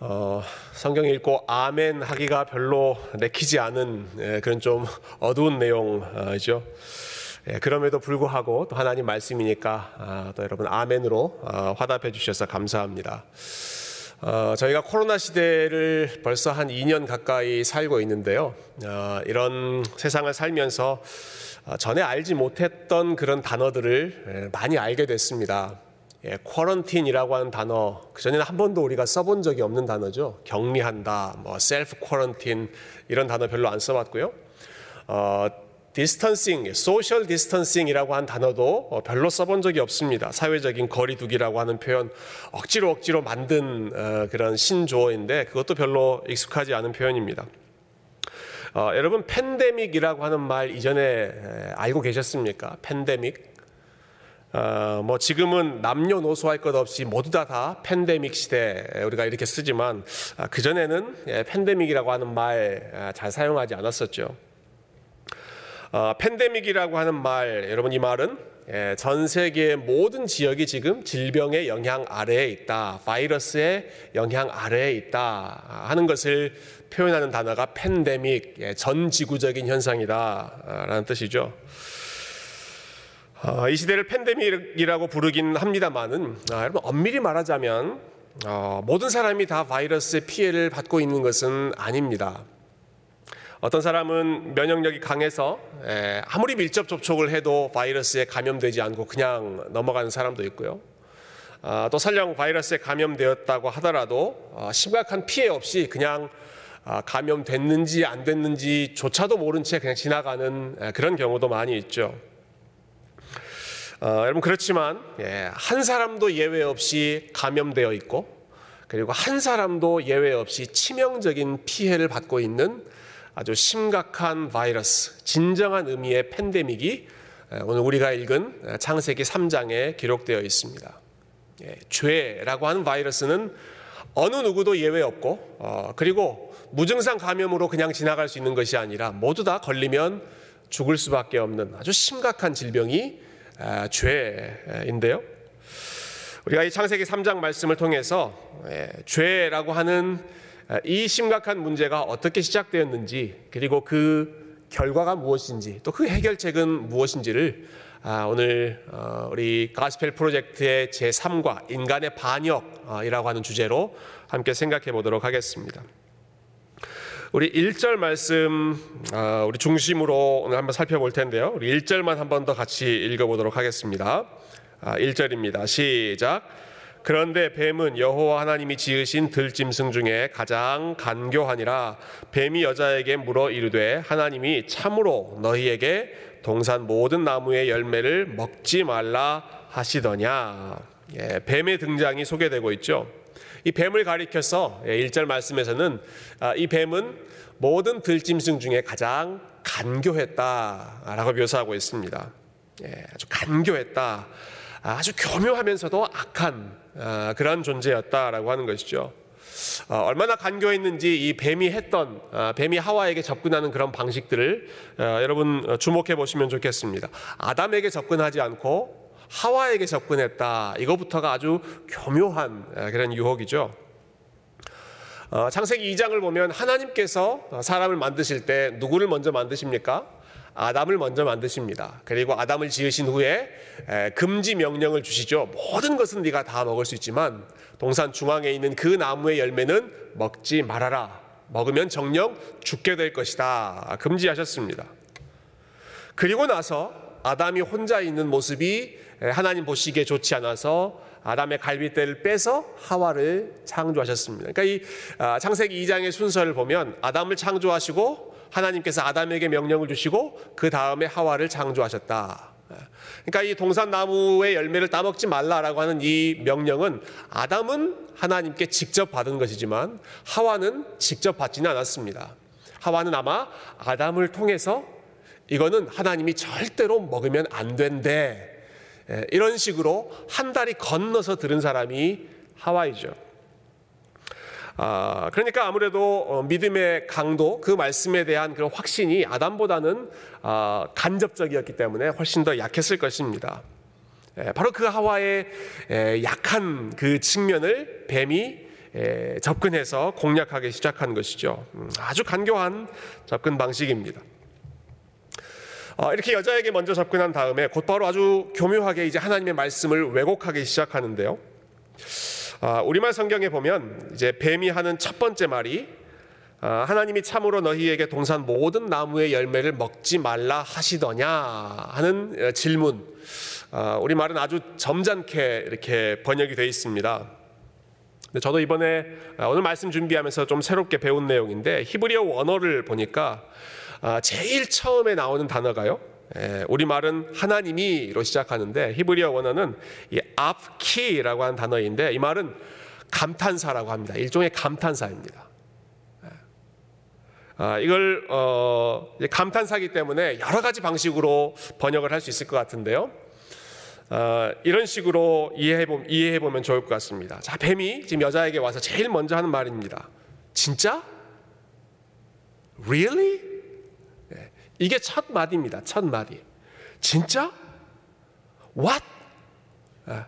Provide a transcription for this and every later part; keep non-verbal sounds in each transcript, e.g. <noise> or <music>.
어, 성경 읽고 아멘 하기가 별로 내키지 않은 예, 그런 좀 어두운 내용이죠. 예, 그럼에도 불구하고 또 하나님 말씀이니까 아, 또 여러분 아멘으로 어, 화답해 주셔서 감사합니다. 어, 저희가 코로나 시대를 벌써 한 2년 가까이 살고 있는데요. 어, 이런 세상을 살면서 어, 전에 알지 못했던 그런 단어들을 예, 많이 알게 됐습니다. 예, quarantine이라고 하는 단어 그 전에는 한 번도 우리가 써본 적이 없는 단어죠. 격리한다, 뭐 self quarantine 이런 단어 별로 안 써봤고요. 어, distancing, social distancing이라고 한 단어도 어, 별로 써본 적이 없습니다. 사회적인 거리두기라고 하는 표현 억지로 억지로 만든 어, 그런 신조어인데 그것도 별로 익숙하지 않은 표현입니다. 어, 여러분 팬데믹이라고 하는 말 이전에 알고 계셨습니까? 팬데믹. 어, 뭐 지금은 남녀노소 할 것 없이 모두 다 다 팬데믹 시대 우리가 이렇게 쓰지만 아, 그 전에는 예, 팬데믹이라고 하는 말 잘 사용하지 않았었죠. 어, 팬데믹이라고 하는 말 여러분 이 말은 예, 전 세계 모든 지역이 지금 질병의 영향 아래에 있다, 바이러스의 영향 아래에 있다 하는 것을 표현하는 단어가 팬데믹, 예, 전 지구적인 현상이다라는 뜻이죠. 어, 이 시대를 팬데믹이라고 부르긴 합니다만은 아, 여러분 엄밀히 말하자면 어, 모든 사람이 다 바이러스의 피해를 받고 있는 것은 아닙니다. 어떤 사람은 면역력이 강해서 에, 아무리 밀접 접촉을 해도 바이러스에 감염되지 않고 그냥 넘어가는 사람도 있고요. 아, 또 설령 바이러스에 감염되었다고 하더라도 어, 심각한 피해 없이 그냥 아, 감염됐는지 안 됐는지조차도 모른 채 그냥 지나가는 에, 그런 경우도 많이 있죠. 어, 여러분 그렇지만 예, 한 사람도 예외 없이 감염되어 있고 그리고 한 사람도 예외 없이 치명적인 피해를 받고 있는 아주 심각한 바이러스, 진정한 의미의 팬데믹이 오늘 우리가 읽은 창세기 3장에 기록되어 있습니다. 예, 죄라고 하는 바이러스는 어느 누구도 예외 없고 어, 그리고 무증상 감염으로 그냥 지나갈 수 있는 것이 아니라 모두 다 걸리면 죽을 수밖에 없는 아주 심각한 질병이 아, 죄인데요. 우리가 이 창세기 3장 말씀을 통해서 예, 죄라고 하는 아, 이 심각한 문제가 어떻게 시작되었는지 그리고 그 결과가 무엇인지 또 그 해결책은 무엇인지를 아, 오늘 어, 우리 가스펠 프로젝트의 제 3과 인간의 반역이라고 하는 주제로 함께 생각해 보도록 하겠습니다. 우리 1절 말씀 아, 우리 중심으로 오늘 한번 살펴볼 텐데요. 우리 1절만 한 번 더 같이 읽어보도록 하겠습니다. 1절입니다. 아, 시작. 그런데 뱀은 여호와 하나님이 지으신 들짐승 중에 가장 간교하니라 뱀이 여자에게 물어 이르되 하나님이 참으로 너희에게 동산 모든 나무의 열매를 먹지 말라 하시더냐 예, 뱀의 등장이 소개되고 있죠. 이 뱀을 가리켜서 1절 예, 말씀에서는 아, 이 뱀은 모든 들짐승 중에 가장 간교했다라고 묘사하고 있습니다. 예, 아주 간교했다. 아주 교묘하면서도 악한 아, 그러한 존재였다라고 하는 것이죠. 어, 얼마나 간교했는지 이 뱀이 했던 아, 뱀이 하와에게 접근하는 그런 방식들을 여러분 주목해 보시면 좋겠습니다. 아담에게 접근하지 않고 하와에게 접근했다. 이거부터가 아주 교묘한 그런 유혹이죠. 어, 창세기 2장을 보면 하나님께서 사람을 만드실 때 누구를 먼저 만드십니까? 아담을 먼저 만드십니다. 그리고 아담을 지으신 후에 금지 명령을 주시죠. 모든 것은 네가 다 먹을 수 있지만 동산 중앙에 있는 그 나무의 열매는 먹지 말아라. 먹으면 정령 죽게 될 것이다. 금지하셨습니다. 그리고 나서 아담이 혼자 있는 모습이 하나님 보시기에 좋지 않아서 아담의 갈빗대를 빼서 하와를 창조하셨습니다. 그러니까 이 아, 창세기 2장의 순서를 보면 아담을 창조하시고 하나님께서 아담에게 명령을 주시고 그 다음에 하와를 창조하셨다. 그러니까 이 동산 나무의 열매를 따먹지 말라라고 하는 이 명령은 아담은 하나님께 직접 받은 것이지만 하와는 직접 받지는 않았습니다. 하와는 아마 아담을 통해서 이거는 하나님이 절대로 먹으면 안 된대. 예, 이런 식으로 한 달이 건너서 들은 사람이 하와이죠. 아, 그러니까 아무래도 어, 믿음의 강도, 그 말씀에 대한 그런 확신이 아담보다는 아, 간접적이었기 때문에 훨씬 더 약했을 것입니다. 예, 바로 그 하와의 예, 약한 그 측면을 뱀이 에, 접근해서 공략하기 시작한 것이죠. 음, 아주 간교한 접근 방식입니다. 어, 이렇게 여자에게 먼저 접근한 다음에 곧바로 아주 교묘하게 이제 하나님의 말씀을 왜곡하기 시작하는데요. 아, 우리말 성경에 보면 이제 뱀이 하는 첫 번째 말이 아, 하나님이 참으로 너희에게 동산 모든 나무의 열매를 먹지 말라 하시더냐 하는 어, 질문. 아, 우리 말은 아주 점잖게 이렇게 번역이 되어 있습니다. 저도 이번에 오늘 말씀 준비하면서 좀 새롭게 배운 내용인데 히브리어 원어를 보니까 제일 처음에 나오는 단어가요. 예, 우리 말은 하나님이로 시작하는데 히브리어 원어는 이 앞키라고 하는 단어인데 이 말은 감탄사라고 합니다. 일종의 감탄사입니다. 예. 아, 이걸 어, 감탄사기 때문에 여러 가지 방식으로 번역을 할 수 있을 것 같은데요. 어, 이런 식으로 이해해 보면 좋을 것 같습니다. 자, 뱀이 지금 여자에게 와서 제일 먼저 하는 말입니다. 진짜? Really? 이게 첫 마디입니다. 첫 마디. 진짜? What? 예.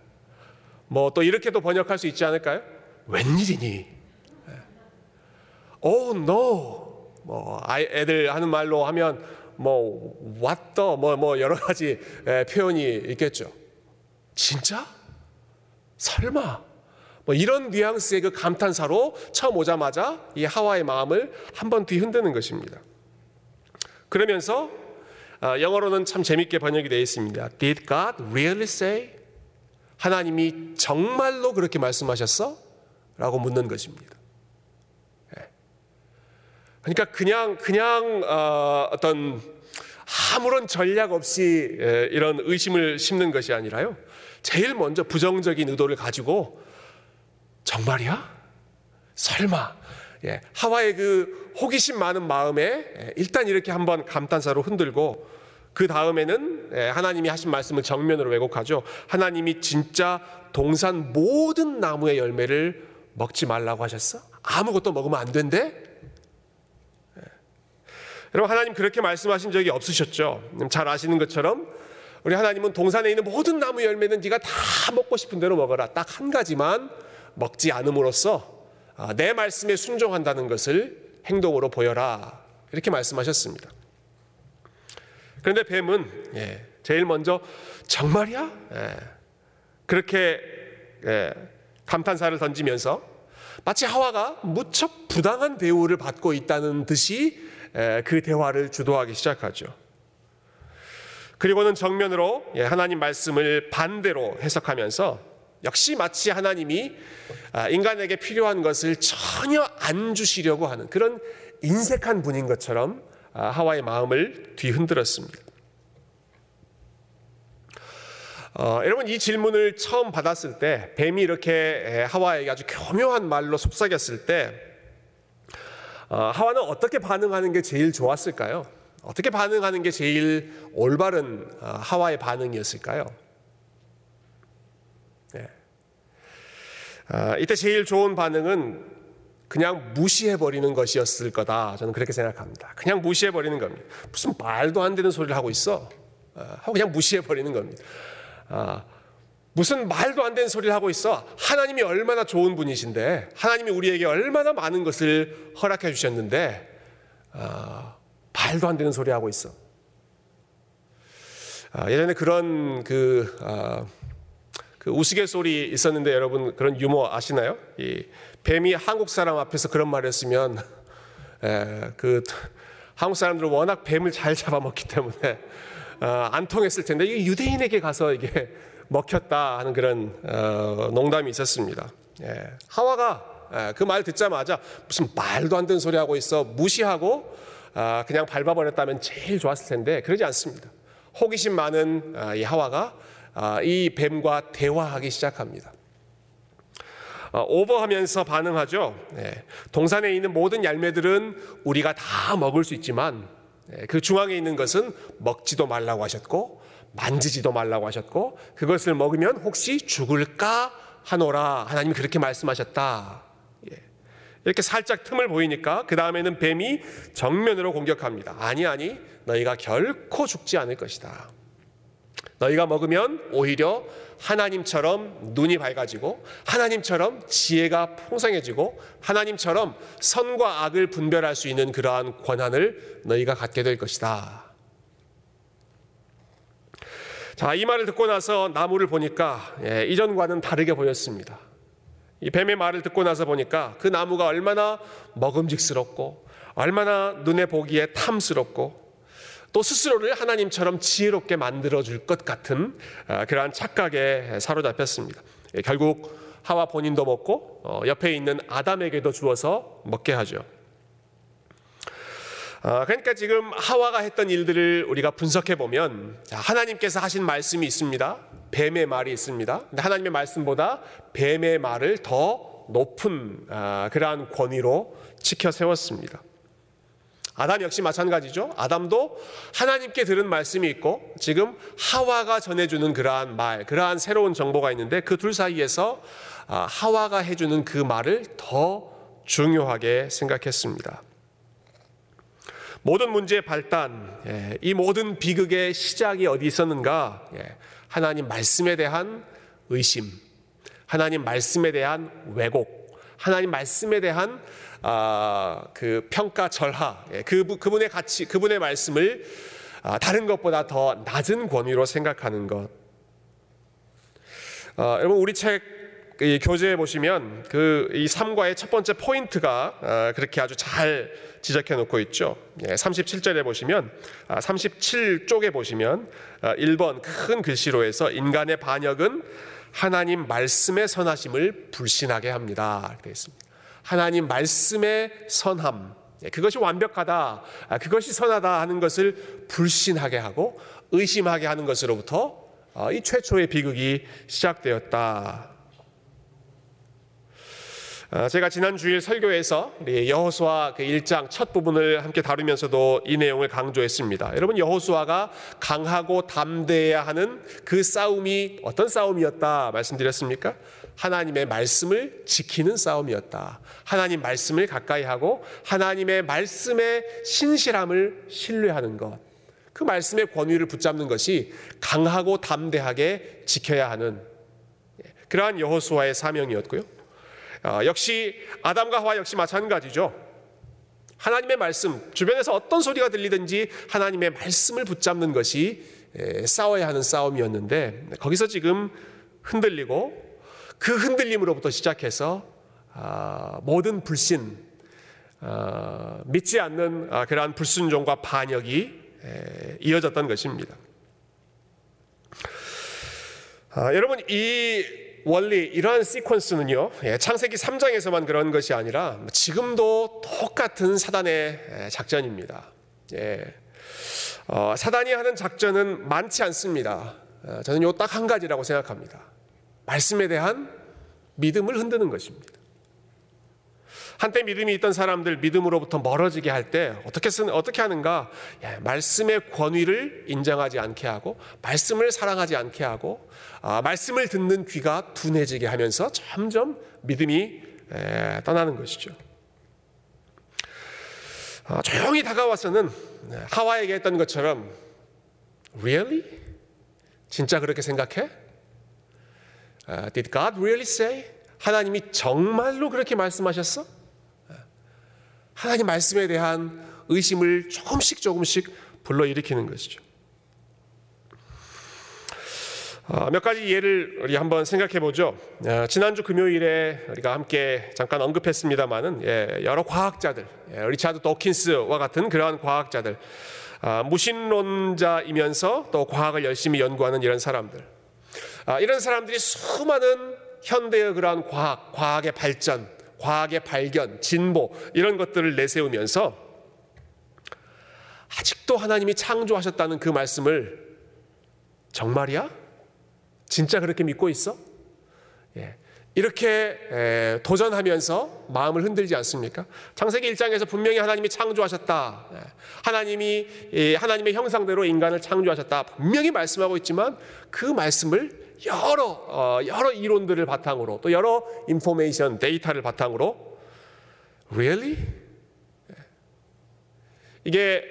뭐또 이렇게도 번역할 수 있지 않을까요? 웬일이니? 예. Oh no. 뭐 애들 하는 말로 하면 뭐 what the 뭐, 뭐 여러 가지 예, 표현이 있겠죠. 진짜? 설마? 뭐 이런 뉘앙스의 그 감탄사로 처음 오자마자 이 하와의 마음을 한 번 뒤흔드는 것입니다. 그러면서 어, 영어로는 참 재밌게 번역이 되어 있습니다. Did God really say? 하나님이 정말로 그렇게 말씀하셨어? 라고 묻는 것입니다. 예. 그러니까 그냥 그냥 어, 어떤 아무런 전략 없이 예, 이런 의심을 심는 것이 아니라요. 제일 먼저 부정적인 의도를 가지고 정말이야? 설마 예, 하와의 그 호기심 많은 마음에 예, 일단 이렇게 한번 감탄사로 흔들고 그 다음에는 예, 하나님이 하신 말씀을 정면으로 왜곡하죠. 하나님이 진짜 동산 모든 나무의 열매를 먹지 말라고 하셨어? 아무것도 먹으면 안 된대? 예. 여러분 하나님 그렇게 말씀하신 적이 없으셨죠. 잘 아시는 것처럼 우리 하나님은 동산에 있는 모든 나무 열매는 네가 다 먹고 싶은 대로 먹어라. 딱 한 가지만 먹지 않음으로써 아, 내 말씀에 순종한다는 것을 행동으로 보여라. 이렇게 말씀하셨습니다. 그런데 뱀은 예, 제일 먼저 정말이야? 예, 그렇게 예, 감탄사를 던지면서 마치 하와가 무척 부당한 대우를 받고 있다는 듯이 그 대화를 주도하기 시작하죠. 그리고는 정면으로 하나님 말씀을 반대로 해석하면서 역시 마치 하나님이 아, 인간에게 필요한 것을 전혀 안 주시려고 하는 그런 인색한 분인 것처럼 아, 하와의 마음을 뒤흔들었습니다. 어, 여러분 이 질문을 처음 받았을 때 뱀이 이렇게 하와에게 아주 교묘한 말로 속삭였을 때 어, 하와는 어떻게 반응하는 게 제일 좋았을까요? 어떻게 반응하는 게 제일 올바른 어, 하와의 반응이었을까요? 아, 이때 제일 좋은 반응은 그냥 무시해 버리는 것이었을 거다. 저는 그렇게 생각합니다. 그냥 무시해 버리는 겁니다. 무슨 말도 안 되는 소리를 하고 있어. 아, 하고 그냥 무시해 버리는 겁니다. 아, 무슨 말도 안 되는 소리를 하고 있어. 하나님이 얼마나 좋은 분이신데, 하나님이 우리에게 얼마나 많은 것을 허락해 주셨는데, 말도 안 되는 소리 하고 있어. 예전에 그런 그 그 우스갯소리 있었는데 여러분 그런 유머 아시나요? 이 뱀이 한국 사람 앞에서 그런 말을 했으면 <laughs> 에, 그 한국 사람들은 워낙 뱀을 잘 잡아먹기 때문에 어, 안 통했을 텐데 이 유대인에게 가서 이게 <laughs> 먹혔다 하는 그런 어, 농담이 있었습니다. 예, 하와가 예, 그말 듣자마자 무슨 말도 안 되는 소리 하고 있어 무시하고 아, 그냥 밟아버렸다면 제일 좋았을 텐데 그러지 않습니다. 호기심 많은 아, 이 하와가 아, 이 뱀과 대화하기 시작합니다. 아, 오버하면서 반응하죠. 네. 동산에 있는 모든 열매들은 우리가 다 먹을 수 있지만 네, 그 중앙에 있는 것은 먹지도 말라고 하셨고 만지지도 말라고 하셨고 그것을 먹으면 혹시 죽을까 하노라 하나님이 그렇게 말씀하셨다. 예. 이렇게 살짝 틈을 보이니까 그 다음에는 뱀이 정면으로 공격합니다. 아니 아니 너희가 결코 죽지 않을 것이다. 너희가 먹으면 오히려 하나님처럼 눈이 밝아지고 하나님처럼 지혜가 풍성해지고 하나님처럼 선과 악을 분별할 수 있는 그러한 권한을 너희가 갖게 될 것이다. 자, 이 말을 듣고 나서 나무를 보니까 예, 이전과는 다르게 보였습니다. 이 뱀의 말을 듣고 나서 보니까 그 나무가 얼마나 먹음직스럽고 얼마나 눈에 보기에 탐스럽고 또 스스로를 하나님처럼 지혜롭게 만들어 줄 것 같은 아, 그러한 착각에 사로잡혔습니다. 예, 결국 하와 본인도 먹고 어, 옆에 있는 아담에게도 주어서 먹게 하죠. 아, 그러니까 지금 하와가 했던 일들을 우리가 분석해 보면 하나님께서 하신 말씀이 있습니다. 뱀의 말이 있습니다. 근데 하나님의 말씀보다 뱀의 말을 더 높은 아, 그러한 권위로 지켜 세웠습니다. 아담 역시 마찬가지죠. 아담도 하나님께 들은 말씀이 있고 지금 하와가 전해주는 그러한 말, 그러한 새로운 정보가 있는데 그 둘 사이에서 아, 하와가 해주는 그 말을 더 중요하게 생각했습니다. 모든 문제의 발단, 예, 이 모든 비극의 시작이 어디 있었는가? 예, 하나님 말씀에 대한 의심, 하나님 말씀에 대한 왜곡, 하나님 말씀에 대한 아, 그 평가 절하, 예, 그 그분의 가치, 그분의 말씀을 아, 다른 것보다 더 낮은 권위로 생각하는 것. 어, 여러분 우리 책 교재에 보시면 그 이 3과의 첫 번째 포인트가 어, 그렇게 아주 잘 지적해 놓고 있죠. 37절에 예, 보시면 37쪽에 아, 보시면 1번 어, 큰 글씨로 해서 인간의 반역은 하나님 말씀의 선하심을 불신하게 합니다. 되어 있습니다. 하나님 말씀의 선함, 예, 그것이 완벽하다, 아, 그것이 선하다 하는 것을 불신하게 하고 의심하게 하는 것으로부터 어, 이 최초의 비극이 시작되었다. 어, 제가 지난 주일 설교에서 여호수아 그 1장 첫 부분을 함께 다루면서도 이 내용을 강조했습니다. 여러분 여호수아가 강하고 담대해야 하는 그 싸움이 어떤 싸움이었다 말씀드렸습니까? 하나님의 말씀을 지키는 싸움이었다. 하나님 말씀을 가까이 하고 하나님의 말씀의 신실함을 신뢰하는 것. 그 말씀의 권위를 붙잡는 것이 강하고 담대하게 지켜야 하는 예, 그러한 여호수아의 사명이었고요. 어, 역시 아담과 하와 역시 마찬가지죠. 하나님의 말씀 주변에서 어떤 소리가 들리든지 하나님의 말씀을 붙잡는 것이 싸워야 하는 싸움이었는데 거기서 지금 흔들리고 그 흔들림으로부터 시작해서 아, 모든 불신 아, 믿지 않는 아, 그러한 불순종과 반역이 이어졌던 것입니다. 여러분 이 원리 이러한 시퀀스는요 예, 창세기 3장에서만 그런 것이 아니라 지금도 똑같은 사단의 작전입니다. 예. 어, 사단이 하는 작전은 많지 않습니다. 어, 저는 요 딱 한 가지라고 생각합니다. 말씀에 대한 믿음을 흔드는 것입니다. 한때 믿음이 있던 사람들 믿음으로부터 멀어지게 할 때 어떻게 쓰는 어떻게 하는가? 예, 말씀의 권위를 인정하지 않게 하고 말씀을 사랑하지 않게 하고 아, 말씀을 듣는 귀가 둔해지게 하면서 점점 믿음이 에, 떠나는 것이죠. 아, 조용히 다가와서는 네, 하와에게 했던 것처럼 Really? 진짜 그렇게 생각해? Uh, did God really say? 하나님이 정말로 그렇게 말씀하셨어? 하나님 말씀에 대한 의심을 조금씩 조금씩 불러일으키는 것이죠. 어, 몇 가지 예를 우리 한번 생각해 보죠. 어, 지난주 금요일에 우리가 함께 잠깐 언급했습니다만은 예, 여러 과학자들, 예, 리차드 도킨스와 같은 그러한 과학자들, 아, 무신론자이면서 또 과학을 열심히 연구하는 이런 사람들, 아, 이런 사람들이 수많은 현대의 그러한 과학, 과학의 발전, 과학의 발견, 진보 이런 것들을 내세우면서 아직도 하나님이 창조하셨다는 그 말씀을 정말이야? 진짜 그렇게 믿고 있어? 예. 이렇게 에, 도전하면서 마음을 흔들지 않습니까? 창세기 1장에서 분명히 하나님이 창조하셨다. 예. 하나님이 예, 하나님의 형상대로 인간을 창조하셨다. 분명히 말씀하고 있지만 그 말씀을 여러 어, 여러 이론들을 바탕으로 또 여러 인포메이션 데이터를 바탕으로 really 이게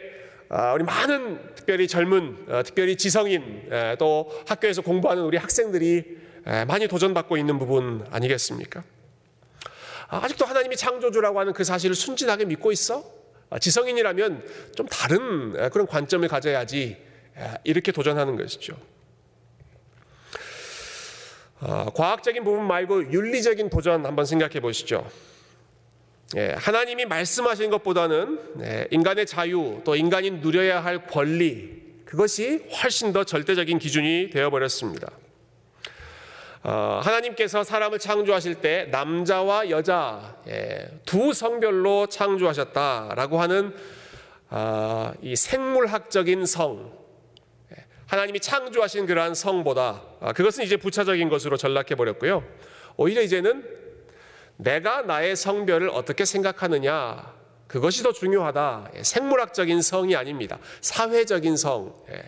아, 우리 많은 특별히 젊은, 어, 특별히 지성인, 또 학교에서 공부하는 우리 학생들이 많이 도전받고 있는 부분 아니겠습니까? 아, 아직도 하나님이 창조주라고 하는 그 사실을 순진하게 믿고 있어? 아, 지성인이라면 좀 다른 그런 관점을 가져야지 이렇게 도전하는 것이죠. 과학적인 부분 말고 윤리적인 도전 한번 생각해 보시죠. 예, 하나님이 말씀하신 것보다는 예, 인간의 자유 또 인간이 누려야 할 권리 그것이 훨씬 더 절대적인 기준이 되어버렸습니다. 어, 하나님께서 사람을 창조하실 때 남자와 여자 예, 두 성별로 창조하셨다라고 하는 어, 이 생물학적인 성 하나님이 창조하신 그러한 성보다 아, 그것은 이제 부차적인 것으로 전락해 버렸고요. 오히려 이제는 내가 나의 성별을 어떻게 생각하느냐 그것이 더 중요하다. 예, 생물학적인 성이 아닙니다. 사회적인 성. 예.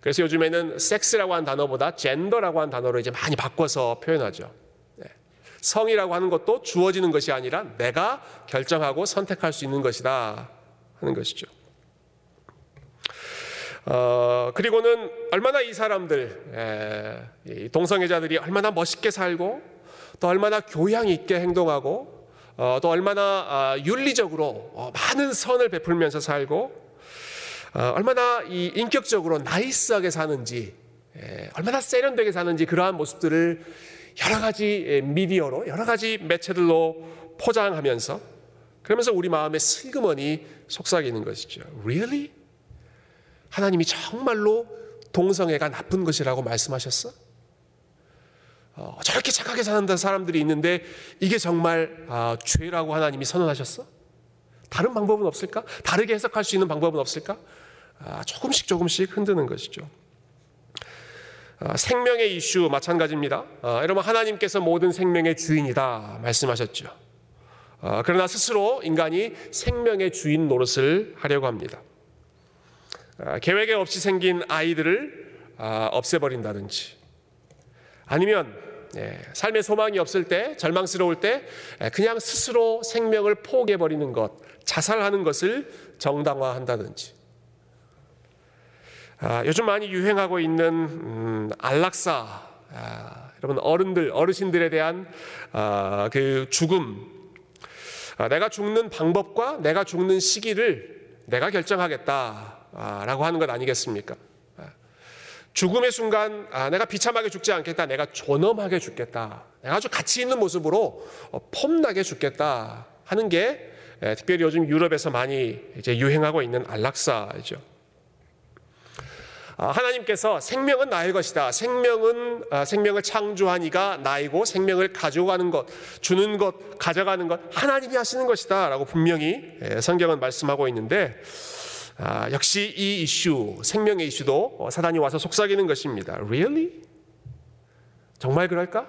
그래서 요즘에는 섹스라고 하는 단어보다 젠더라고 하는 단어로 이제 많이 바꿔서 표현하죠. 예. 성이라고 하는 것도 주어지는 것이 아니라 내가 결정하고 선택할 수 있는 것이다 하는 것이죠. 어, 그리고는 얼마나 이 사람들, 예, 동성애자들이 얼마나 멋있게 살고 또 얼마나 교양 있게 행동하고 어, 또 얼마나 아, 윤리적으로 어, 많은 선을 베풀면서 살고 어, 얼마나 이 인격적으로 나이스하게 사는지 예, 얼마나 세련되게 사는지 그러한 모습들을 여러 가지 예, 미디어로 여러 가지 매체들로 포장하면서 그러면서 우리 마음에 슬그머니 속삭이는 것이죠. Really? 하나님이 정말로 동성애가 나쁜 것이라고 말씀하셨어? 어, 저렇게 착하게 사는 사람들이 있는데 이게 정말 아, 죄라고 하나님이 선언하셨어? 다른 방법은 없을까? 다르게 해석할 수 있는 방법은 없을까? 아, 조금씩 조금씩 흔드는 것이죠. 아, 생명의 이슈 마찬가지입니다. 아, 여러분 하나님께서 모든 생명의 주인이다 말씀하셨죠. 아, 그러나 스스로 인간이 생명의 주인 노릇을 하려고 합니다. 아, 계획에 없이 생긴 아이들을 아, 없애버린다든지. 아니면 예, 삶의 소망이 없을 때, 절망스러울 때 예, 그냥 스스로 생명을 포기해 버리는 것, 자살하는 것을 정당화한다든지. 아, 요즘 많이 유행하고 있는 음, 안락사, 아, 여러분 어른들, 어르신들에 대한 아, 그 죽음, 아, 내가 죽는 방법과 내가 죽는 시기를 내가 결정하겠다 라고 하는 것 아니겠습니까? 죽음의 순간 아, 내가 비참하게 죽지 않겠다. 내가 존엄하게 죽겠다. 내가 아주 가치 있는 모습으로 어, 폼나게 죽겠다 하는 게 예, 특별히 요즘 유럽에서 많이 이제 유행하고 있는 안락사죠. 아, 하나님께서 생명은 나의 것이다. 생명은 아, 생명을 창조한 이가 나이고 생명을 가져가는 것, 주는 것, 가져가는 것 하나님이 하시는 것이다라고 분명히 예, 성경은 말씀하고 있는데 아, 역시 이 이슈, 생명의 이슈도 어, 사단이 와서 속삭이는 것입니다. Really? 정말 그럴까?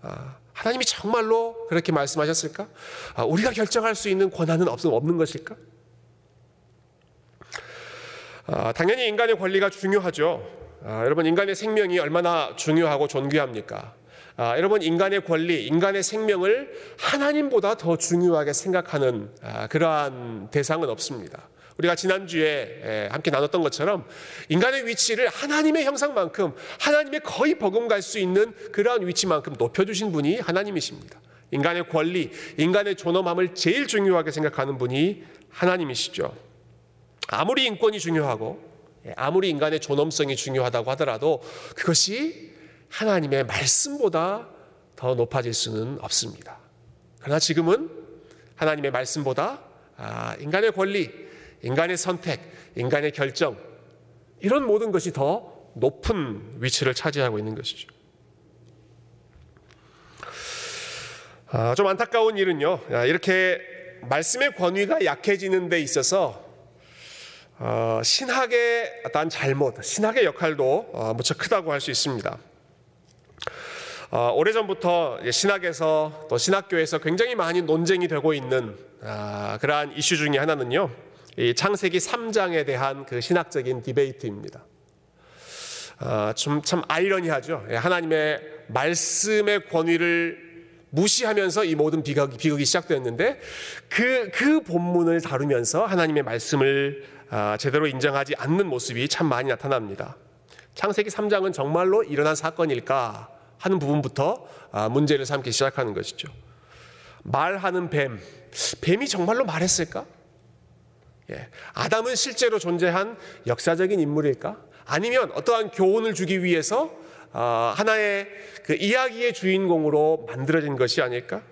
아, 하나님이 정말로 그렇게 말씀하셨을까? 아, 우리가 결정할 수 있는 권한은 없, 없는 것일까? 아, 당연히 인간의 권리가 중요하죠. 아, 여러분, 인간의 생명이 얼마나 중요하고 존귀합니까? 아, 여러분, 인간의 권리, 인간의 생명을 하나님보다 더 중요하게 생각하는 아, 그러한 대상은 없습니다. 우리가 지난주에 함께 나눴던 것처럼 인간의 위치를 하나님의 형상만큼 하나님의 거의 버금갈 수 있는 그러한 위치만큼 높여주신 분이 하나님이십니다. 인간의 권리, 인간의 존엄함을 제일 중요하게 생각하는 분이 하나님이시죠. 아무리 인권이 중요하고 예, 아무리 인간의 존엄성이 중요하다고 하더라도 그것이 하나님의 말씀보다 더 높아질 수는 없습니다. 그러나 지금은 하나님의 말씀보다 아, 인간의 권리, 인간의 선택, 인간의 결정, 이런 모든 것이 더 높은 위치를 차지하고 있는 것이죠. 아, 좀 안타까운 일은요, 이렇게 말씀의 권위가 약해지는 데 있어서 어, 신학의 어떤 잘못, 신학의 역할도 어, 무척 크다고 할 수 있습니다. 어, 오래전부터 신학에서 또 신학교에서 굉장히 많이 논쟁이 되고 있는 아, 그러한 이슈 중에 하나는요, 창세기 3장에 대한 그 신학적인 디베이트입니다. 어, 좀참 아이러니하죠. 예, 하나님의 말씀의 권위를 무시하면서 이 모든 비극이, 비극이 시작되었는데 그, 그 본문을 다루면서 하나님의 말씀을 아, 제대로 인정하지 않는 모습이 참 많이 나타납니다. 창세기 3장은 정말로 일어난 사건일까 하는 부분부터 아, 문제를 삼기 시작하는 것이죠. 말하는 뱀, 뱀이 정말로 말했을까? 예, 아담은 실제로 존재한 역사적인 인물일까? 아니면 어떠한 교훈을 주기 위해서 어, 하나의 그 이야기의 주인공으로 만들어진 것이 아닐까?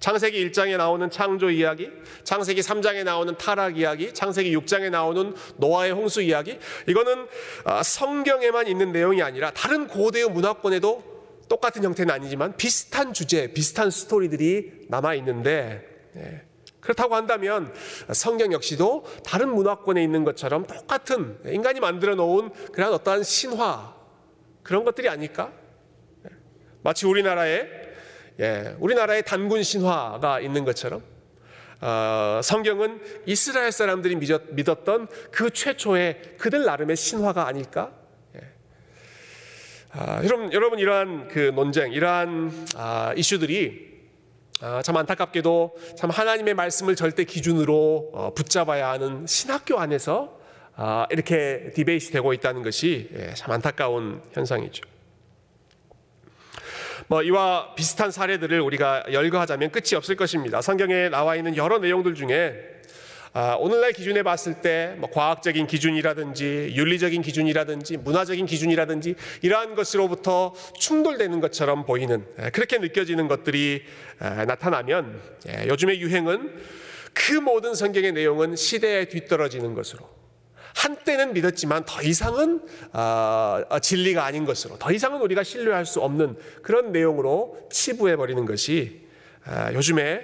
창세기 1장에 나오는 창조 이야기, 창세기 3장에 나오는 타락 이야기, 창세기 6장에 나오는 노아의 홍수 이야기, 이거는 어, 성경에만 있는 내용이 아니라 다른 고대의 문화권에도 똑같은 형태는 아니지만 비슷한 주제, 비슷한 스토리들이 남아 있는데 예. 그렇다고 한다면 성경 역시도 다른 문화권에 있는 것처럼 똑같은 인간이 만들어 놓은 그런 어떠한 신화 그런 것들이 아닐까? 마치 우리나라에 예, 우리나라의 단군 신화가 있는 것처럼 어, 성경은 이스라엘 사람들이 믿었, 던그 최초의 그들 나름의 신화가 아닐까? 예. 아, 여러분, 여러분 이러한 그 논쟁, 이러한 아, 이슈들이 아, 참 안타깝게도 참 하나님의 말씀을 절대 기준으로 어, 붙잡아야 하는 신학교 안에서 아, 이렇게 디베이트 되고 있다는 것이 예, 참 안타까운 현상이죠. 뭐 이와 비슷한 사례들을 우리가 열거하자면 끝이 없을 것입니다. 성경에 나와 있는 여러 내용들 중에 아, 오늘날 기준에 봤을 때 뭐 과학적인 기준이라든지 윤리적인 기준이라든지 문화적인 기준이라든지 이러한 것으로부터 충돌되는 것처럼 보이는 그렇게 느껴지는 것들이 나타나면 예, 요즘의 유행은 그 모든 성경의 내용은 시대에 뒤떨어지는 것으로 한때는 믿었지만 더 이상은 어, 어, 진리가 아닌 것으로 더 이상은 우리가 신뢰할 수 없는 그런 내용으로 치부해 버리는 것이 요즘에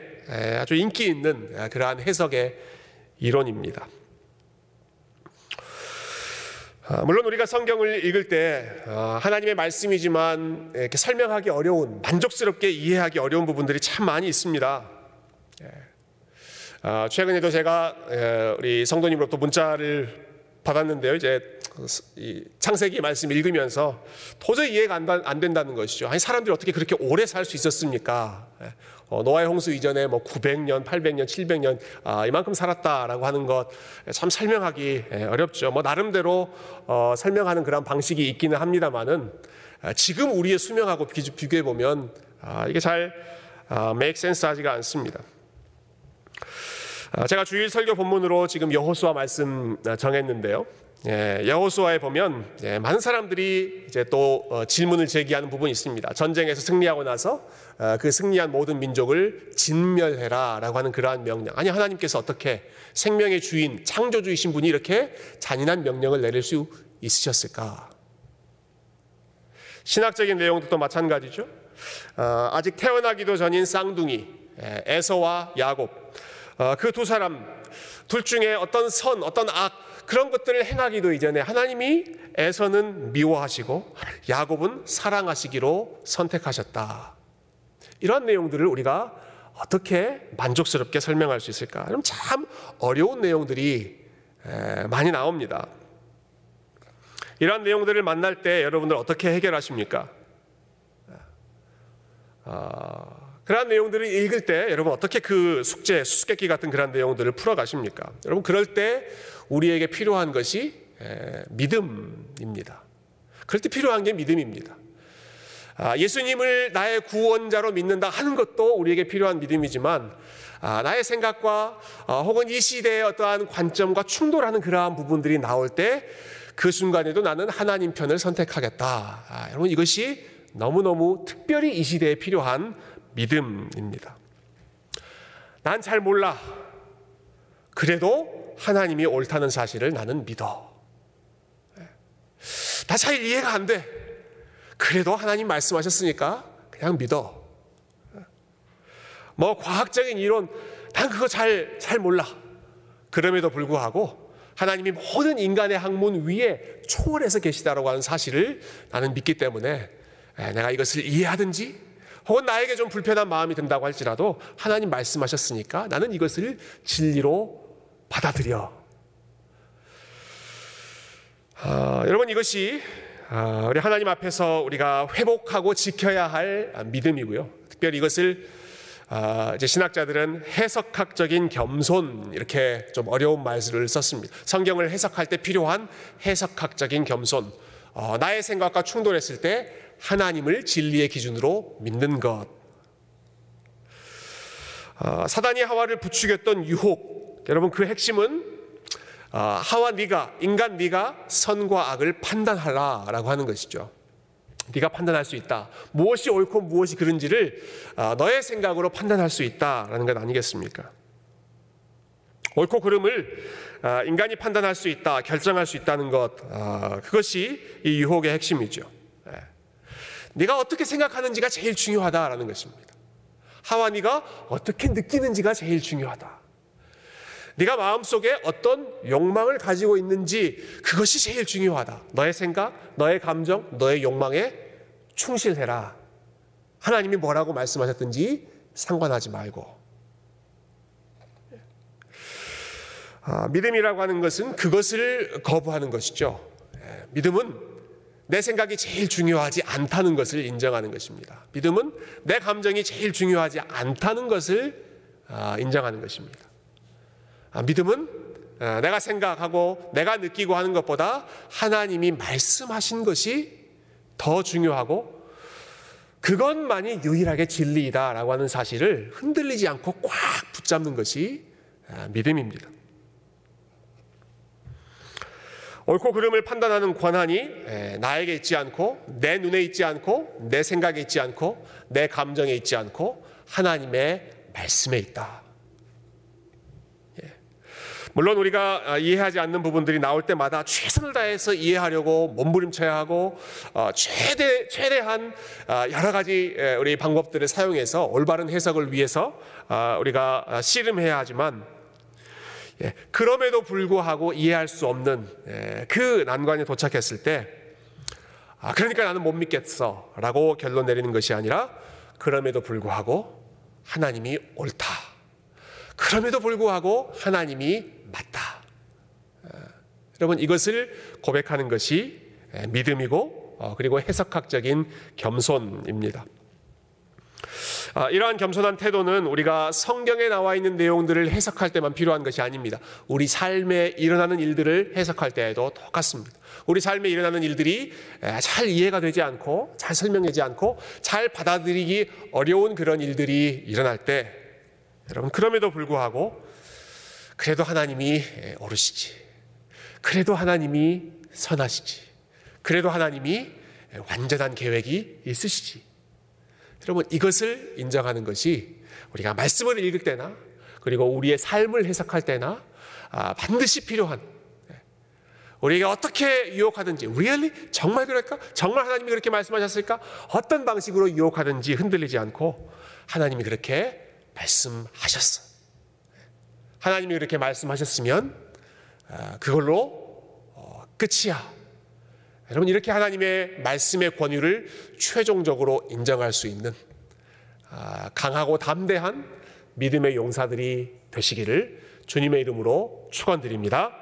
아주 인기 있는 그러한 해석의 이론입니다. 아, 물론 우리가 성경을 읽을 때 아, 하나님의 말씀이지만 이렇게 설명하기 어려운, 만족스럽게 이해하기 어려운 부분들이 참 많이 있습니다. 예. 아, 최근에도 제가 예, 우리 성도님으로부터 문자를 받았는데요. 이제 창세기 말씀 읽으면서 도저히 이해가 안 된다는 것이죠. 아니 사람들이 어떻게 그렇게 오래 살 수 있었습니까? 예. 어, 노아의 홍수 이전에 뭐 900년, 800년, 700년 아, 이만큼 살았다라고 하는 것 참 설명하기 예, 어렵죠. 뭐 나름대로 어, 설명하는 그런 방식이 있기는 합니다만은 아, 지금 우리의 수명하고 비교해 보면 아, 이게 잘 아, make sense 하지가 않습니다. 아, 제가 주일 설교 본문으로 지금 여호수아 말씀 아, 정했는데요. 예, 여호수아에 보면 예, 많은 사람들이 이제 또 어, 질문을 제기하는 부분이 있습니다. 전쟁에서 승리하고 나서 어, 그 승리한 모든 민족을 진멸해라 라고 하는 그러한 명령. 아니 하나님께서 어떻게 생명의 주인, 창조주이신 분이 이렇게 잔인한 명령을 내릴 수 있으셨을까? 신학적인 내용도 또 마찬가지죠. 어, 아직 태어나기도 전인 쌍둥이 예, 에서와 야곱 그 두 사람 둘 중에 어떤 선, 어떤 악 그런 것들을 행하기도 이전에 하나님이 에서는 미워하시고 야곱은 사랑하시기로 선택하셨다. 이러한 내용들을 우리가 어떻게 만족스럽게 설명할 수 있을까? 그럼 참 어려운 내용들이 많이 나옵니다. 이러한 내용들을 만날 때 여러분들 어떻게 해결하십니까? 어, 그러한 내용들을 읽을 때 여러분 어떻게 그 숙제, 수수께끼 같은 그런 내용들을 풀어가십니까? 여러분 그럴 때 우리에게 필요한 것이 믿음입니다. 그럴 때 필요한 게 믿음입니다. 아, 예수님을 나의 구원자로 믿는다 하는 것도 우리에게 필요한 믿음이지만 아, 나의 생각과 어, 혹은 이 시대의 어떠한 관점과 충돌하는 그러한 부분들이 나올 때 그 순간에도 나는 하나님 편을 선택하겠다. 아, 여러분 이것이 너무너무 특별히 이 시대에 필요한 믿음입니다. 난 잘 몰라. 그래도 하나님이 옳다는 사실을 나는 믿어. 나잘 이해가 안 돼. 그래도 하나님 말씀하셨으니까 그냥 믿어. 뭐 과학적인 이론, 난 그거 잘, 잘 몰라. 그럼에도 불구하고 하나님이 모든 인간의 학문 위에 초월해서 계시다라고 하는 사실을 나는 믿기 때문에 내가 이것을 이해하든지 혹은 나에게 좀 불편한 마음이 든다고 할지라도 하나님 말씀하셨으니까 나는 이것을 진리로 받아들여. 아, 여러분 이것이 아, 우리 하나님 앞에서 우리가 회복하고 지켜야 할 믿음이고요. 특별히 이것을 아, 이제 신학자들은 해석학적인 겸손 이렇게 좀 어려운 말을 썼습니다. 성경을 해석할 때 필요한 해석학적인 겸손. 어, 나의 생각과 충돌했을 때 하나님을 진리의 기준으로 믿는 것. 어, 사단이 하와를 부추겼던 유혹. 여러분 그 핵심은 어, 하와 네가 인간 네가 선과 악을 판단하라라고 하는 것이죠. 네가 판단할 수 있다. 무엇이 옳고 무엇이 그른지를 어, 너의 생각으로 판단할 수 있다라는 것 아니겠습니까? 옳고 그름을 어, 인간이 판단할 수 있다, 결정할 수 있다는 것, 어, 그것이 이 유혹의 핵심이죠. 예. 네가 어떻게 생각하는지가 제일 중요하다라는 것입니다. 하와 네가 어떻게 느끼는지가 제일 중요하다. 네가 마음속에 어떤 욕망을 가지고 있는지 그것이 제일 중요하다. 너의 생각, 너의 감정, 너의 욕망에 충실해라. 하나님이 뭐라고 말씀하셨든지 상관하지 말고. 아, 믿음이라고 하는 것은 그것을 거부하는 것이죠. 예, 믿음은 내 생각이 제일 중요하지 않다는 것을 인정하는 것입니다. 믿음은 내 감정이 제일 중요하지 않다는 것을 아, 인정하는 것입니다. 아, 믿음은 아, 내가 생각하고 내가 느끼고 하는 것보다 하나님이 말씀하신 것이 더 중요하고 그것만이 유일하게 진리이다라고 하는 사실을 흔들리지 않고 꽉 붙잡는 것이 믿음입니다. 옳고 그름을 판단하는 권한이 나에게 있지 않고 내 눈에 있지 않고 내 생각에 있지 않고 내 감정에 있지 않고 하나님의 말씀에 있다. 예. 물론 우리가 아, 이해하지 않는 부분들이 나올 때마다 최선을 다해서 이해하려고 몸부림쳐야 하고 어, 최대 최대한 아, 여러 가지 우리 방법들을 사용해서 올바른 해석을 위해서 아, 우리가 씨름해야 하지만 예, 그럼에도 불구하고 이해할 수 없는 예, 그 난관에 도착했을 때, 아, 그러니까 나는 못 믿겠어. 라고 결론 내리는 것이 아니라, 그럼에도 불구하고 하나님이 옳다. 그럼에도 불구하고 하나님이 맞다. 예, 여러분, 이것을 고백하는 것이 예, 믿음이고, 어, 그리고 해석학적인 겸손입니다. 아, 이러한 겸손한 태도는 우리가 성경에 나와 있는 내용들을 해석할 때만 필요한 것이 아닙니다. 우리 삶에 일어나는 일들을 해석할 때에도 똑같습니다. 우리 삶에 일어나는 일들이 잘 이해가 되지 않고 잘 설명되지 않고 잘 받아들이기 어려운 그런 일들이 일어날 때 여러분 그럼에도 불구하고 그래도 하나님이 오르시지. 그래도 하나님이 선하시지. 그래도 하나님이 완전한 계획이 있으시지. 여러분 이것을 인정하는 것이 우리가 말씀을 읽을 때나 그리고 우리의 삶을 해석할 때나 아, 반드시 필요한 네. 우리가 어떻게 유혹하든지 really 정말 그럴까? 정말 하나님이 그렇게 말씀하셨을까? 어떤 방식으로 유혹하든지 흔들리지 않고 하나님이 그렇게 말씀하셨어. 하나님이 그렇게 말씀하셨으면 아, 그걸로 어, 끝이야. 여러분 이렇게 하나님의 말씀의 권위를 최종적으로 인정할 수 있는 아, 강하고 담대한 믿음의 용사들이 되시기를 주님의 이름으로 축원드립니다.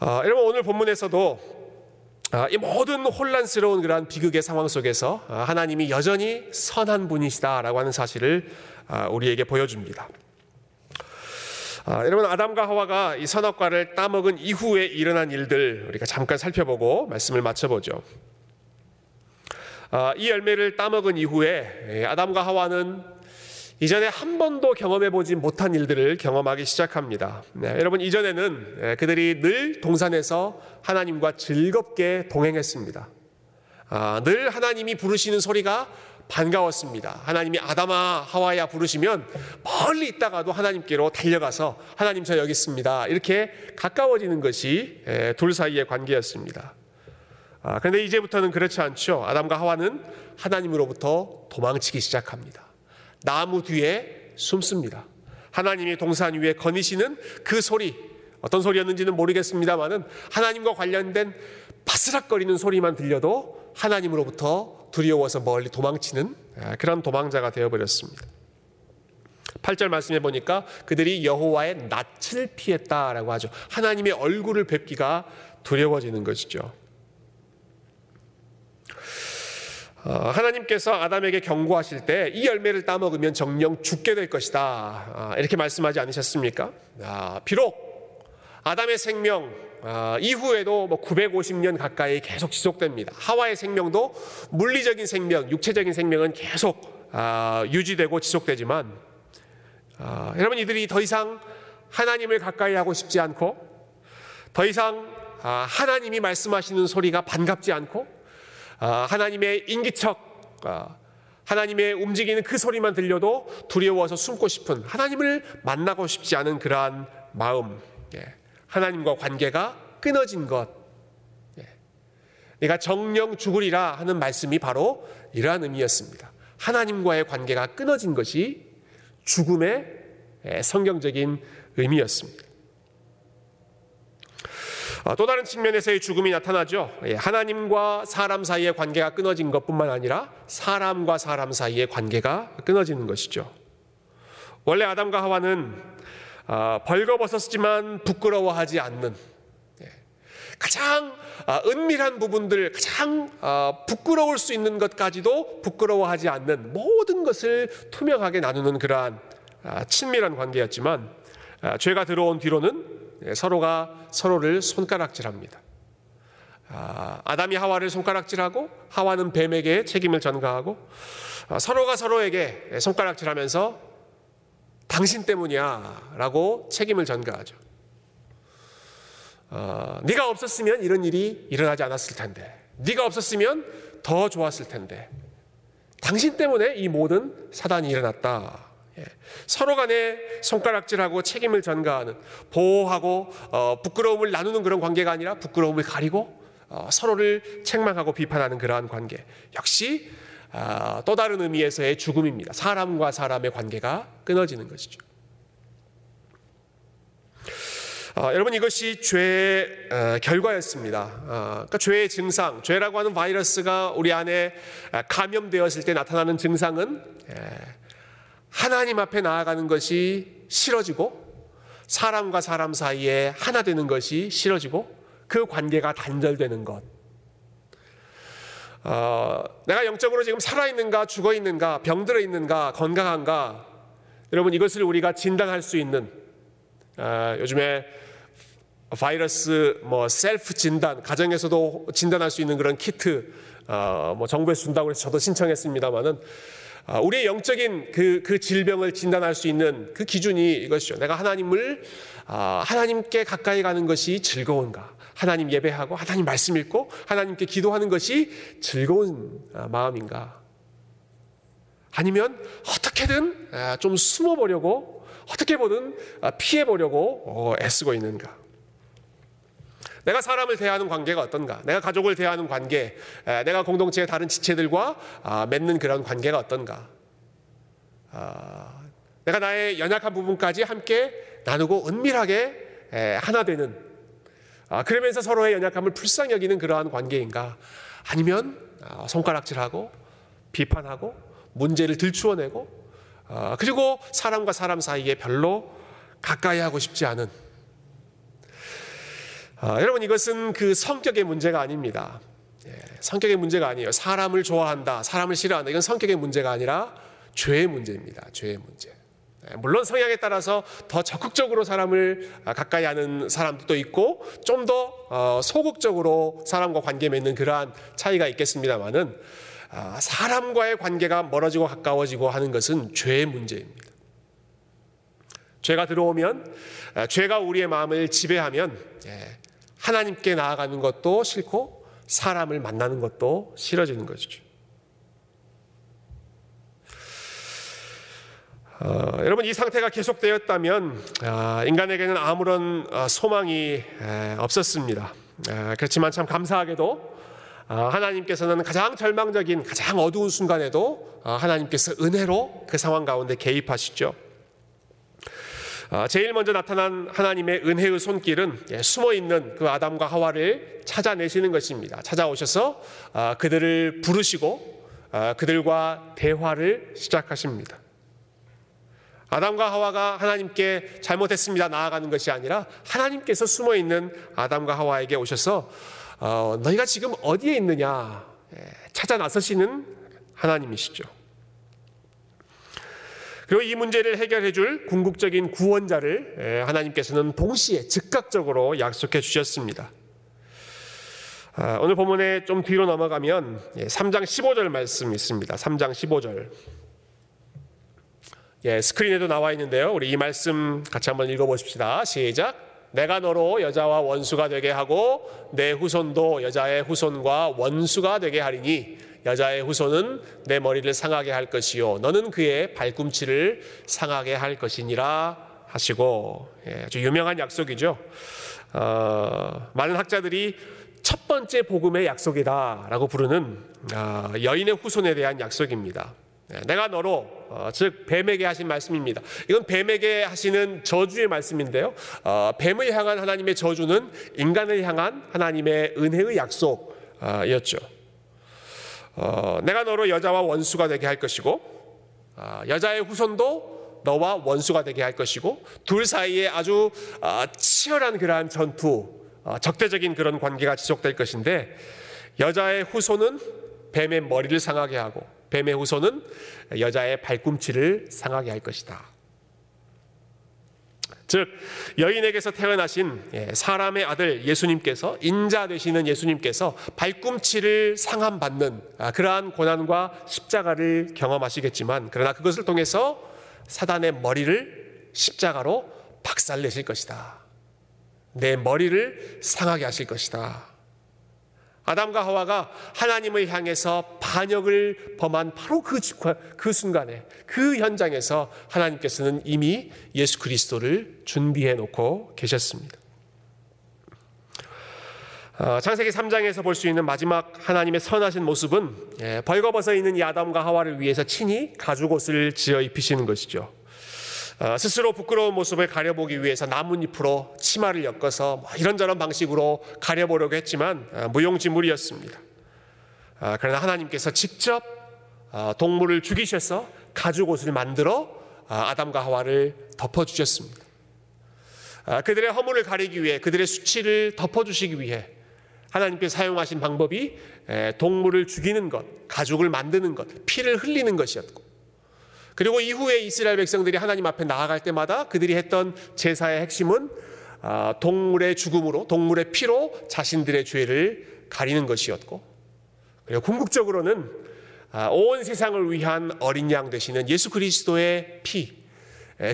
아, 여러분 오늘 본문에서도 아, 이 모든 혼란스러운 그러한 비극의 상황 속에서 하나님이 여전히 선한 분이시다라고 하는 사실을 우리에게 보여줍니다. 아, 여러분 아담과 하와가 이 선악과를 따먹은 이후에 일어난 일들 우리가 잠깐 살펴보고 말씀을 마쳐보죠. 아, 이 열매를 따먹은 이후에 예, 아담과 하와는 이전에 한 번도 경험해 보지 못한 일들을 경험하기 시작합니다. 네, 여러분 이전에는 예, 그들이 늘 동산에서 하나님과 즐겁게 동행했습니다. 아, 늘 하나님이 부르시는 소리가 반가웠습니다. 하나님이 아담아 하와야 부르시면 멀리 있다가도 하나님께로 달려가서 하나님 저 여기 있습니다. 이렇게 가까워지는 것이 둘 사이의 관계였습니다. 아, 그런데 이제부터는 그렇지 않죠. 아담과 하와는 하나님으로부터 도망치기 시작합니다. 나무 뒤에 숨습니다. 하나님이 동산 위에 거니시는 그 소리 어떤 소리였는지는 모르겠습니다만은 하나님과 관련된 바스락거리는 소리만 들려도 하나님으로부터 두려워서 멀리 도망치는 아, 그런 도망자가 되어버렸습니다. 8절 말씀해 보니까 그들이 여호와의 낯을 피했다라고 하죠. 하나님의 얼굴을 뵙기가 두려워지는 것이죠. 어, 하나님께서 아담에게 경고하실 때 이 열매를 따먹으면 정령 죽게 될 것이다. 아, 이렇게 말씀하지 않으셨습니까? 아, 비록 아담의 생명 아, 이후에도 뭐 950년 가까이 계속 지속됩니다. 하와의 생명도 물리적인 생명, 육체적인 생명은 계속 유지되고 지속되지만 여러분 이들이 더 이상 하나님을 가까이 하고 싶지 않고 더 이상 하나님이 말씀하시는 소리가 반갑지 않고 아, 하나님의 인기척, 아, 하나님의 움직이는 그 소리만 들려도 두려워서 숨고 싶은 하나님을 만나고 싶지 않은 그러한 마음, 예, 하나님과 관계가 끊어진 것. 예. 내가 정령 죽으리라 하는 말씀이 바로 이러한 의미였습니다. 하나님과의 관계가 끊어진 것이 죽음의 예, 성경적인 의미였습니다. 아, 또 다른 측면에서의 죽음이 나타나죠. 예, 하나님과 사람 사이의 관계가 끊어진 것뿐만 아니라 사람과 사람 사이의 관계가 끊어지는 것이죠. 원래 아담과 하와는 아, 벌거벗었지만 부끄러워하지 않는 예, 가장 아, 은밀한 부분들, 가장 부끄러울 수 있는 것까지도 부끄러워하지 않는 모든 것을 투명하게 나누는 그러한 친밀한 관계였지만 죄가 들어온 뒤로는 예, 서로가 서로를 손가락질합니다. 아, 아담이 하와를 손가락질하고 하와는 뱀에게 책임을 전가하고 아, 서로가 서로에게 손가락질하면서 당신 때문이야라고 책임을 전가하죠. 어, 네가 없었으면 이런 일이 일어나지 않았을 텐데, 네가 없었으면 더 좋았을 텐데, 당신 때문에 이 모든 사단이 일어났다. 예. 서로 간에 손가락질하고 책임을 전가하는 보호하고 어, 부끄러움을 나누는 그런 관계가 아니라 부끄러움을 가리고 어, 서로를 책망하고 비판하는 그러한 관계 역시 어, 또 다른 의미에서의 죽음입니다. 사람과 사람의 관계가 끊어지는 것이죠. 어, 여러분 이것이 죄의 어, 결과였습니다. 어, 그러니까 죄의 증상, 죄라고 하는 바이러스가 우리 안에 감염되었을 때 나타나는 증상은 예, 하나님 앞에 나아가는 것이 싫어지고 사람과 사람 사이에 하나 되는 것이 싫어지고 그 관계가 단절되는 것. 어, 내가 영적으로 지금 살아있는가, 죽어 있는가, 병들어 있는가, 건강한가. 여러분 이것을 우리가 진단할 수 있는 어, 요즘에 바이러스 뭐 셀프 진단 가정에서도 진단할 수 있는 그런 키트 어, 뭐 정부에서 준다고 해서 저도 신청했습니다만은 아, 우리의 영적인 그, 그 질병을 진단할 수 있는 그 기준이 이것이죠. 내가 하나님을, 아, 하나님께 가까이 가는 것이 즐거운가. 하나님 예배하고 하나님 말씀 읽고 하나님께 기도하는 것이 즐거운 아, 마음인가. 아니면 어떻게든 좀 숨어보려고 어떻게 보든 피해보려고 어, 애쓰고 있는가. 내가 사람을 대하는 관계가 어떤가? 내가 가족을 대하는 관계, 내가 공동체의 다른 지체들과 아, 맺는 그런 관계가 어떤가? 아, 내가 나의 연약한 부분까지 함께 나누고 은밀하게 하나 되는 아, 그러면서 서로의 연약함을 불쌍히 여기는 그러한 관계인가? 아니면 손가락질하고 비판하고 문제를 들추어내고 그리고 사람과 사람 사이에 별로 가까이 하고 싶지 않은 아, 여러분 이것은 그 성격의 문제가 아닙니다. 예, 성격의 문제가 아니에요. 사람을 좋아한다, 사람을 싫어한다. 이건 성격의 문제가 아니라 죄의 문제입니다. 죄의 문제. 예, 물론 성향에 따라서 더 적극적으로 사람을 아, 가까이 하는 사람도 있고 좀더 어, 소극적으로 사람과 관계 맺는 그러한 차이가 있겠습니다만은 아, 사람과의 관계가 멀어지고 가까워지고 하는 것은 죄의 문제입니다. 죄가 들어오면 죄가 우리의 마음을 지배하면 예, 하나님께 나아가는 것도 싫고 사람을 만나는 것도 싫어지는 것이죠. 어, 여러분 이 상태가 계속되었다면 어, 인간에게는 아무런 어, 소망이 에, 없었습니다. 에, 그렇지만 참 감사하게도 어, 하나님께서는 가장 절망적인 가장 어두운 순간에도 어, 하나님께서 은혜로 그 상황 가운데 개입하시죠. 아, 제일 먼저 나타난 하나님의 은혜의 손길은 예, 숨어 있는 그 아담과 하와를 찾아내시는 것입니다. 찾아오셔서 아, 그들을 부르시고 아, 그들과 대화를 시작하십니다. 아담과 하와가 하나님께 잘못했습니다 나아가는 것이 아니라 하나님께서 숨어 있는 아담과 하와에게 오셔서 어, 너희가 지금 어디에 있느냐 예, 찾아 나서시는 하나님이시죠. 그리고 이 문제를 해결해 줄 궁극적인 구원자를 하나님께서는 동시에 즉각적으로 약속해 주셨습니다. 아, 오늘 본문에 좀 뒤로 넘어가면 3장 예, 15절 말씀 있습니다. 3장 15절. 예, 스크린에도 나와 있는데요. 우리 이 말씀 같이 한번 읽어 보십시다. 시작. 내가 너로 여자와 원수가 되게 하고 내 후손도 여자의 후손과 원수가 되게 하리니 여자의 후손은 내 머리를 상하게 할 것이요 너는 그의 발꿈치를 상하게 할 것이니라 하시고 예, 아주 유명한 약속이죠. 어, 많은 학자들이 첫 번째 복음의 약속이다라고 부르는 어, 여인의 후손에 대한 약속입니다. 예, 내가 너로 어, 즉 뱀에게 하신 말씀입니다. 이건 뱀에게 하시는 저주의 말씀인데요. 어, 뱀을 향한 하나님의 저주는 인간을 향한 하나님의 은혜의 약속이었죠. 어, 내가 너로 여자와 원수가 되게 할 것이고 어, 여자의 후손도 너와 원수가 되게 할 것이고 둘 사이에 아주 어, 치열한 그러한 전투, 어, 적대적인 그런 관계가 지속될 것인데 여자의 후손은 뱀의 머리를 상하게 하고 뱀의 후손은 여자의 발꿈치를 상하게 할 것이다. 즉 여인에게서 태어나신 예, 사람의 아들 예수님께서 인자 되시는 예수님께서 발꿈치를 상함 받는 아, 그러한 고난과 십자가를 경험하시겠지만 그러나 그것을 통해서 사단의 머리를 십자가로 박살내실 것이다. 내 머리를 상하게 하실 것이다. 아담과 하와가 하나님을 향해서 반역을 범한 바로 그, 그 순간에 그 현장에서 하나님께서는 이미 예수 그리스도를 준비해 놓고 계셨습니다. 어, 창세기 3장에서 볼 수 있는 마지막 하나님의 선하신 모습은 예, 벌거벗어 있는 이 아담과 하와를 위해서 친히 가죽옷을 지어 입히시는 것이죠. 어, 스스로 부끄러운 모습을 가려보기 위해서 나뭇잎으로 치마를 엮어서 뭐 이런저런 방식으로 가려보려고 했지만 어, 무용지물이었습니다. 어, 그러나 하나님께서 직접 동물을 죽이셔서 가죽 옷을 만들어 아담과 하와를 덮어주셨습니다. 그들의 허물을 가리기 위해 그들의 수치를 덮어주시기 위해 하나님께서 사용하신 방법이 동물을 죽이는 것, 가죽을 만드는 것, 피를 흘리는 것이었고 그리고 이후에 이스라엘 백성들이 하나님 앞에 나아갈 때마다 그들이 했던 제사의 핵심은 아, 동물의 죽음으로 동물의 피로 자신들의 죄를 가리는 것이었고 그리고 궁극적으로는 아, 온 세상을 위한 어린 양 되시는 예수 그리스도의 피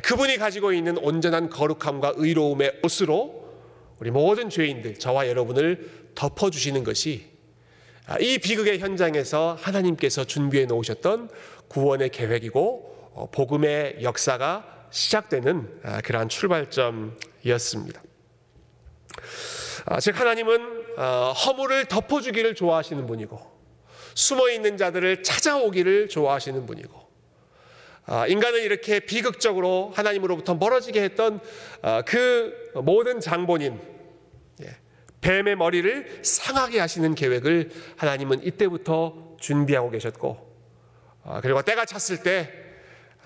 그분이 가지고 있는 온전한 거룩함과 의로움의 옷으로 우리 모든 죄인들 저와 여러분을 덮어주시는 것이 아, 이 비극의 현장에서 하나님께서 준비해 놓으셨던 구원의 계획이고 어, 복음의 역사가 시작되는 아, 그러한 출발점이었습니다. 아, 즉 하나님은 어, 허물을 덮어주기를 좋아하시는 분이고 숨어 있는 자들을 찾아오기를 좋아하시는 분이고 아, 인간을 이렇게 비극적으로 하나님으로부터 멀어지게 했던 그 모든 장본인 예, 뱀의 머리를 상하게 하시는 계획을 하나님은 이때부터 준비하고 계셨고 그리고 때가 찼을 때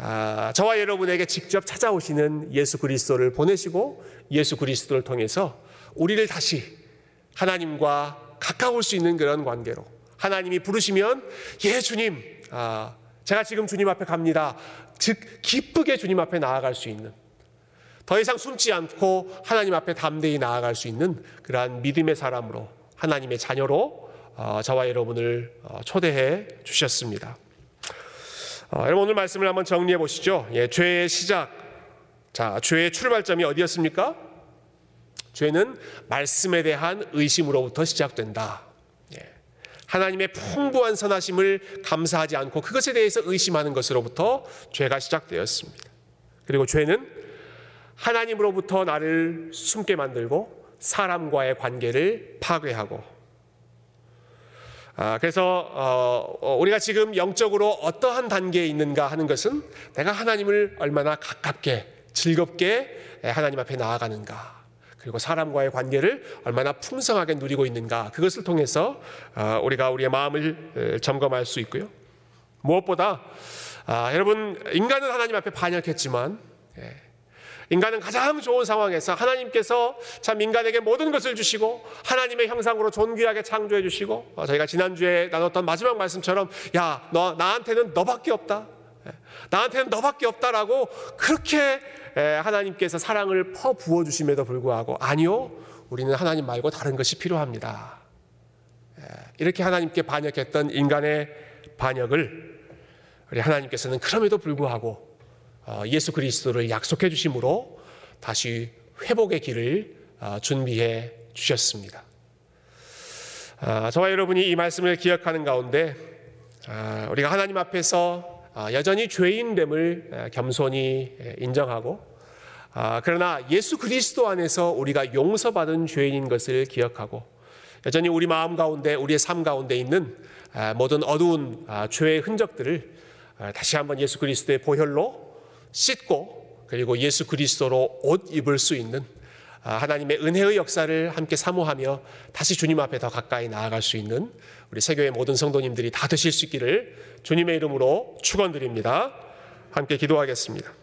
아, 저와 여러분에게 직접 찾아오시는 예수 그리스도를 보내시고 예수 그리스도를 통해서 우리를 다시 하나님과 가까울 수 있는 그런 관계로 하나님이 부르시면 예 주님 아, 제가 지금 주님 앞에 갑니다. 즉 기쁘게 주님 앞에 나아갈 수 있는 더 이상 숨지 않고 하나님 앞에 담대히 나아갈 수 있는 그러한 믿음의 사람으로 하나님의 자녀로 어, 저와 여러분을 어, 초대해 주셨습니다. 어, 여러분 오늘 말씀을 한번 정리해 보시죠. 예, 죄의 시작. 자, 죄의 출발점이 어디였습니까? 죄는 말씀에 대한 의심으로부터 시작된다. 예. 하나님의 풍부한 선하심을 감사하지 않고 그것에 대해서 의심하는 것으로부터 죄가 시작되었습니다. 그리고 죄는 하나님으로부터 나를 숨게 만들고 사람과의 관계를 파괴하고 아, 그래서 어, 어, 우리가 지금 영적으로 어떠한 단계에 있는가 하는 것은 내가 하나님을 얼마나 가깝게 즐겁게 하나님 앞에 나아가는가 그리고 사람과의 관계를 얼마나 풍성하게 누리고 있는가 그것을 통해서 어, 우리가 우리의 마음을 점검할 수 있고요. 무엇보다 아, 여러분 인간은 하나님 앞에 반역했지만 예, 인간은 가장 좋은 상황에서 하나님께서 참 인간에게 모든 것을 주시고 하나님의 형상으로 존귀하게 창조해 주시고 어, 저희가 지난주에 나눴던 마지막 말씀처럼 야, 너 나한테는 너밖에 없다. 예, 나한테는 너밖에 없다라고 그렇게 예, 하나님께서 사랑을 퍼 부어 주심에도 불구하고 아니요. 우리는 하나님 말고 다른 것이 필요합니다. 예, 이렇게 하나님께 반역했던 인간의 반역을 우리 하나님께서는 그럼에도 불구하고 어, 예수 그리스도를 약속해 주심으로 다시 회복의 길을 어, 준비해 주셨습니다. 아, 저와 여러분이 이 말씀을 기억하는 가운데 아, 우리가 하나님 앞에서 아, 여전히 죄인됨을 겸손히 인정하고 그러나 예수 그리스도 안에서 우리가 용서받은 죄인인 것을 기억하고 여전히 우리 마음 가운데 우리의 삶 가운데 있는 모든 어두운 죄의 흔적들을 다시 한번 예수 그리스도의 보혈로 씻고 그리고 예수 그리스도로 옷 입을 수 있는 아, 하나님의 은혜의 역사를 함께 사모하며 다시 주님 앞에 더 가까이 나아갈 수 있는 우리 세교의 모든 성도님들이 다 되실 수 있기를 주님의 이름으로 축원드립니다. 함께 기도하겠습니다.